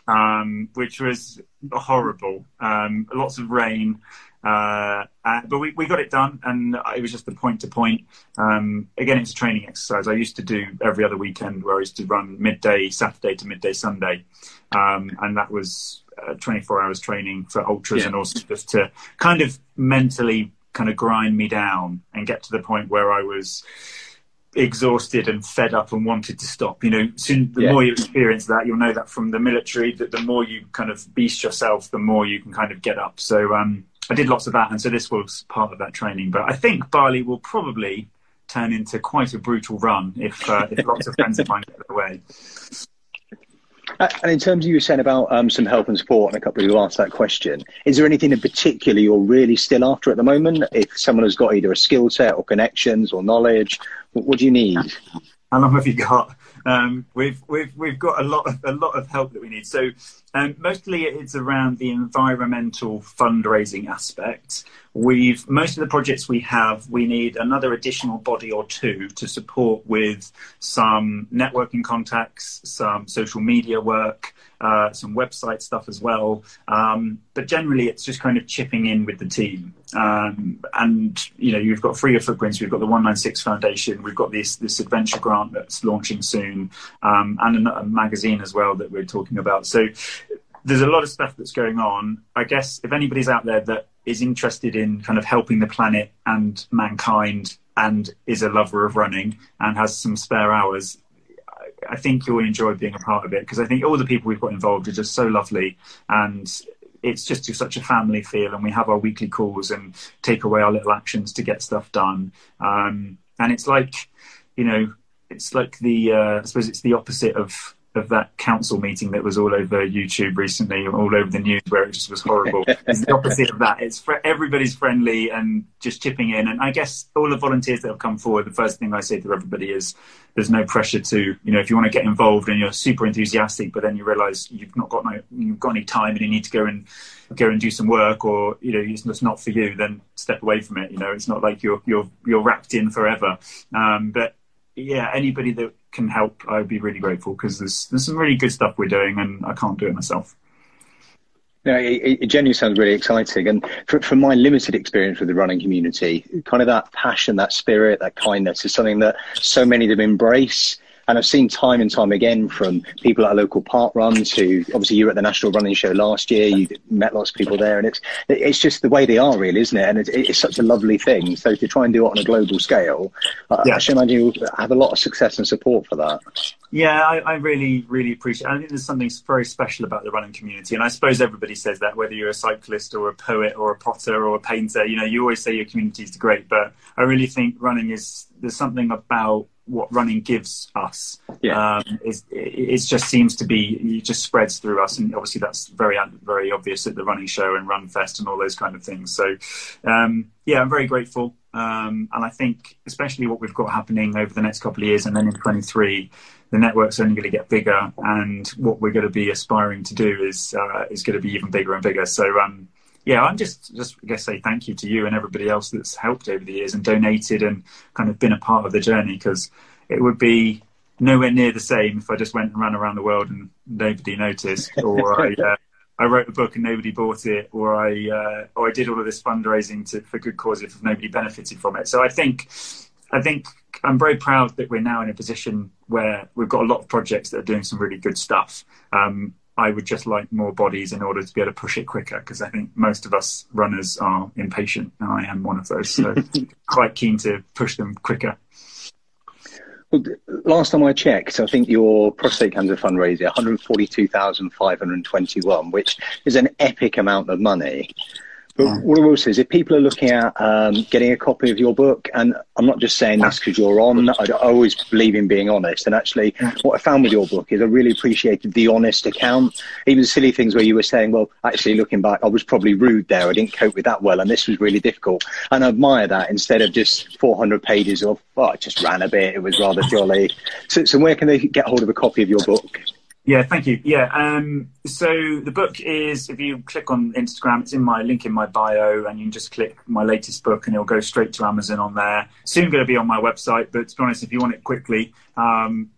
B: um, which was horrible. Um, lots of rain. Uh, uh, but we, we got it done, and it was just the point to point. Um, again, it's a training exercise. I used to do every other weekend where I used to run midday Saturday to midday Sunday, um, and that was uh, 24 hours training for ultras yeah. and also just to kind of mentally kind of grind me down and get to the point where I was exhausted and fed up and wanted to stop. You know, soon the yeah. more you experience that, you'll know that from the military that the more you kind of beast yourself, the more you can kind of get up. So um, I did lots of that, and so this was part of that training. But I think Bali will probably turn into quite a brutal run if uh, if lots of friends of mine get away.
C: Uh, and in terms of you saying about um, some help and support, and a couple of you asked that question, is there anything in particular you're really still after at the moment? If someone has got either a skill set or connections or knowledge, what, what do you need?
B: How long have you got? Um, we've we've we've got a lot of a lot of help that we need. So um, mostly it's around the environmental fundraising aspect. We've most of the projects we have, we need another additional body or two to support with some networking contacts, some social media work, uh, some website stuff as well. Um, but generally, it's just kind of chipping in with the team. Um, and you know, you've got Free Your Footprints, we've got the 196 Foundation, we've got this this adventure grant that's launching soon, um, and a, a magazine as well that we're talking about. So there's a lot of stuff that's going on. I guess if anybody's out there that is interested in kind of helping the planet and mankind and is a lover of running and has some spare hours, I think you'll enjoy being a part of it because I think all the people we've got involved are just so lovely and it's just such a family feel and we have our weekly calls and take away our little actions to get stuff done. Um, and it's like, you know, it's like the, uh, I suppose it's the opposite of of that council meeting that was all over YouTube recently, all over the news, where it just was horrible. it's the opposite of that. It's everybody's friendly and just chipping in. And I guess all the volunteers that have come forward, the first thing I say to everybody is, there's no pressure to, you know, if you want to get involved and you're super enthusiastic, but then you realise you've not got no, you've got any time and you need to go and go and do some work, or you know, it's just not for you, then step away from it. You know, it's not like you're you're you're wrapped in forever. Um, but yeah, anybody that can help, I'd be really grateful because there's there's some really good stuff we're doing, and I can't do it myself.
C: No, it, it genuinely sounds really exciting. And from my limited experience with the running community, kind of that passion, that spirit, that kindness is something that so many of them embrace. And I've seen time and time again from people at a local park runs who, obviously, you were at the National Running Show last year. You met lots of people there, and it's it's just the way they are, really, isn't it? And it's, it's such a lovely thing. So to try and do it on a global scale, yeah. I should imagine you have a lot of success and support for that.
B: Yeah, I, I, really, really appreciate. it. I think there's something very special about the running community, and I suppose everybody says that, whether you're a cyclist or a poet or a potter or a painter. You know, you always say your community is great, but I really think running is there's something about what running gives us. Yeah. Um, is it, just seems to be it just spreads through us, and obviously that's very very obvious at the running show and Run Fest and all those kind of things. So, um, yeah, I'm very grateful, um, and I think especially what we've got happening over the next couple of years, and then in 23, the network's only going to get bigger, and what we're going to be aspiring to do is uh, is going to be even bigger and bigger. So. Um, yeah, I'm just just I guess say thank you to you and everybody else that's helped over the years and donated and kind of been a part of the journey because it would be nowhere near the same if I just went and ran around the world and nobody noticed, or I, uh, I wrote a book and nobody bought it, or I uh, or I did all of this fundraising to, for good cause if nobody benefited from it. So I think I think I'm very proud that we're now in a position where we've got a lot of projects that are doing some really good stuff. Um, I would just like more bodies in order to be able to push it quicker because I think most of us runners are impatient, and I am one of those. So quite keen to push them quicker.
C: Well, last time I checked, I think your prostate cancer fundraiser, 142,521, which is an epic amount of money. But what I will say is, if people are looking at um, getting a copy of your book, and I'm not just saying this because you're on, I, I, always believe in being honest. And actually, what I found with your book is I really appreciated the honest account. Even silly things where you were saying, well, actually, looking back, I was probably rude there. I didn't cope with that well, and this was really difficult. And I admire that instead of just 400 pages of, oh, I just ran a bit, it was rather jolly. So, so where can they get hold of a copy of your book?
B: Yeah, thank you. Yeah, um, so the book is if you click on Instagram, it's in my link in my bio, and you can just click my latest book, and it'll go straight to Amazon on there. Soon going to be on my website, but to be honest, if you want it quickly, um,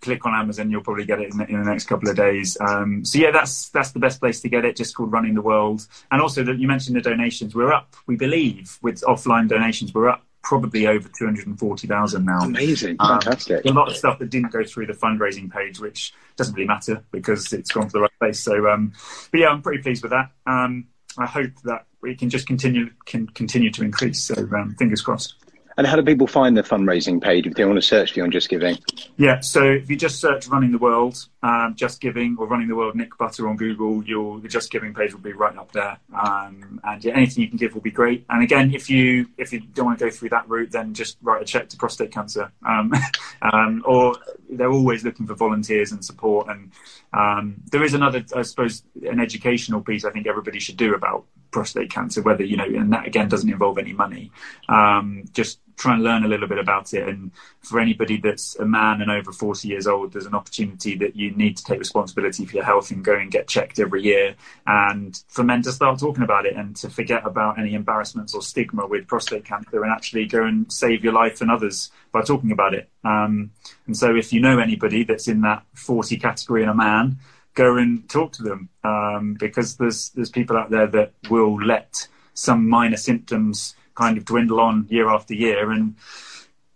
B: click on Amazon, you'll probably get it in the, in the next couple of days. Um, so yeah, that's that's the best place to get it. Just called Running the World, and also that you mentioned the donations. We're up, we believe, with offline donations, we're up probably over 240,000 now.
C: Amazing. Um, Fantastic.
B: a lot of stuff that didn't go through the fundraising page, which doesn't really matter because it's gone to the right place. So, um, but yeah, I'm pretty pleased with that. Um, I hope that we can just continue can continue to increase. So, um, fingers crossed.
C: And how do people find the fundraising page if they want to search for you on Just Giving?
B: Yeah, so if you just search Running the World, um, Just Giving, or Running the World Nick Butter on Google, your the Just Giving page will be right up there. Um, and yeah, anything you can give will be great. And again, if you if you don't want to go through that route, then just write a check to prostate cancer. Um, um or they're always looking for volunteers and support. And um, there is another, I suppose, an educational piece I think everybody should do about prostate cancer, whether, you know, and that again doesn't involve any money. Um, just try and learn a little bit about it. And for anybody that's a man and over 40 years old, there's an opportunity that you need to take responsibility for your health and go and get checked every year. And for men to start talking about it and to forget about any embarrassments or stigma with prostate cancer and actually go and save your life and others by talking about it. Um, and so if you know anybody that's in that 40 category and a man, go and talk to them um, because there's there's people out there that will let some minor symptoms kind of dwindle on year after year and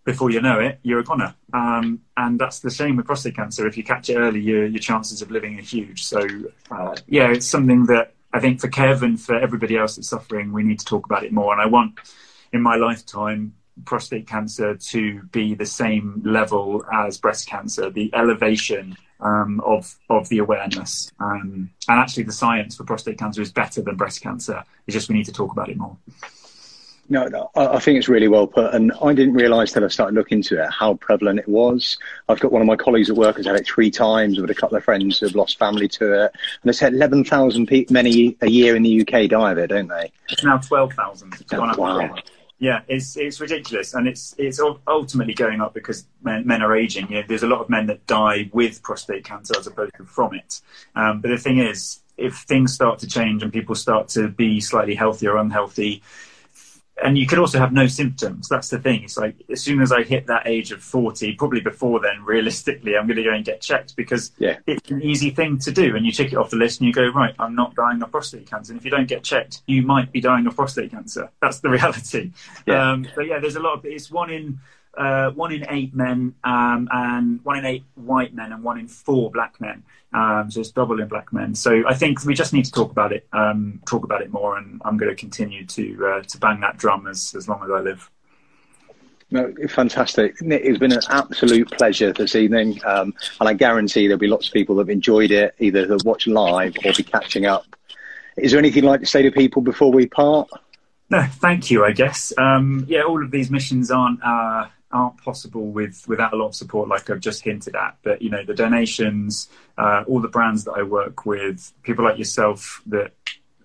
B: before you know it you're a goner um, and that's the same with prostate cancer if you catch it early your, your chances of living are huge so uh, yeah it's something that i think for kev and for everybody else that's suffering we need to talk about it more and i want in my lifetime prostate cancer to be the same level as breast cancer the elevation um, of of the awareness. Um, and actually, the science for prostate cancer is better than breast cancer. It's just we need to talk about it more.
C: No, no, I think it's really well put. And I didn't realise till I started looking into it how prevalent it was. I've got one of my colleagues at work has had it three times with a couple of friends who have lost family to it. And they said 11,000 people, many a year in the UK die of it, don't they?
B: It's now 12,000. Oh, wow. Yeah, it's it's ridiculous, and it's it's ultimately going up because men, men are aging. You know, there's a lot of men that die with prostate cancer as opposed to from it. Um, but the thing is, if things start to change and people start to be slightly healthy or unhealthy, and you could also have no symptoms. That's the thing. It's like as soon as I hit that age of 40, probably before then, realistically, I'm going to go and get checked because
C: yeah.
B: it's an easy thing to do. And you tick it off the list and you go, right, I'm not dying of prostate cancer. And if you don't get checked, you might be dying of prostate cancer. That's the reality. Yeah. Um, but yeah, there's a lot of, it's one in, uh, one in eight men um, and one in eight white men and one in four black men. Um, so it's double in black men. So I think we just need to talk about it, um, talk about it more, and I'm going to continue to uh, to bang that drum as as long as I live.
C: No, fantastic. Nick, it's been an absolute pleasure this evening. Um, and I guarantee there'll be lots of people that have enjoyed it, either that watch live or be catching up. Is there anything you'd like to say to people before we part?
B: No, thank you, I guess. Um, yeah, all of these missions aren't uh, aren't possible with without a lot of support, like I've just hinted at. But you know, the donations, uh, all the brands that I work with, people like yourself that,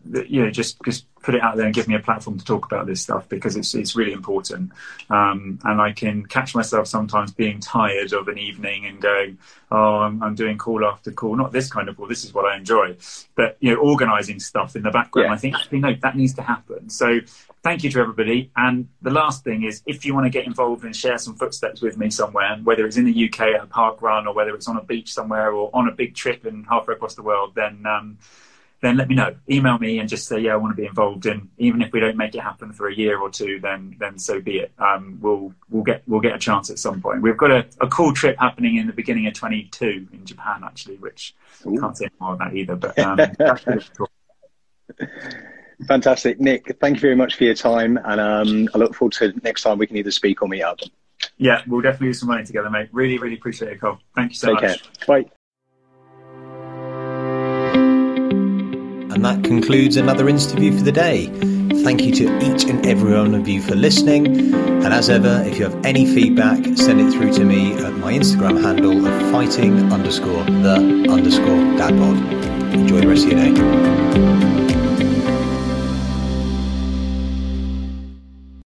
B: that you know just just put it out there and give me a platform to talk about this stuff because it's it's really important. Um, and I can catch myself sometimes being tired of an evening and going, "Oh, I'm, I'm, doing call after call. Not this kind of call. This is what I enjoy." But you know, organising stuff in the background. Yeah. I think actually no, that needs to happen. So thank you to everybody. And the last thing is, if you want to get involved and share some footsteps with me somewhere, whether it's in the UK at a park run or whether it's on a beach somewhere or on a big trip and halfway across the world, then um, then let me know. Email me and just say, yeah, I want to be involved. And even if we don't make it happen for a year or two, then then so be it. Um, we'll we'll get we'll get a chance at some point. We've got a, a cool trip happening in the beginning of 22 in Japan, actually, which Ooh. can't say more on that either. But um, that's really cool.
C: Fantastic, Nick. Thank you very much for your time, and um, I look forward to next time we can either speak or meet up.
B: Yeah, we'll definitely do some running together, mate. Really, really appreciate it, Cole. Thank you so
C: Take
B: much.
C: Care. Bye.
A: And that concludes another interview for the day. Thank you to each and every one of you for listening. And as ever, if you have any feedback, send it through to me at my Instagram handle of fighting underscore the underscore dadpod. Enjoy the rest of your day.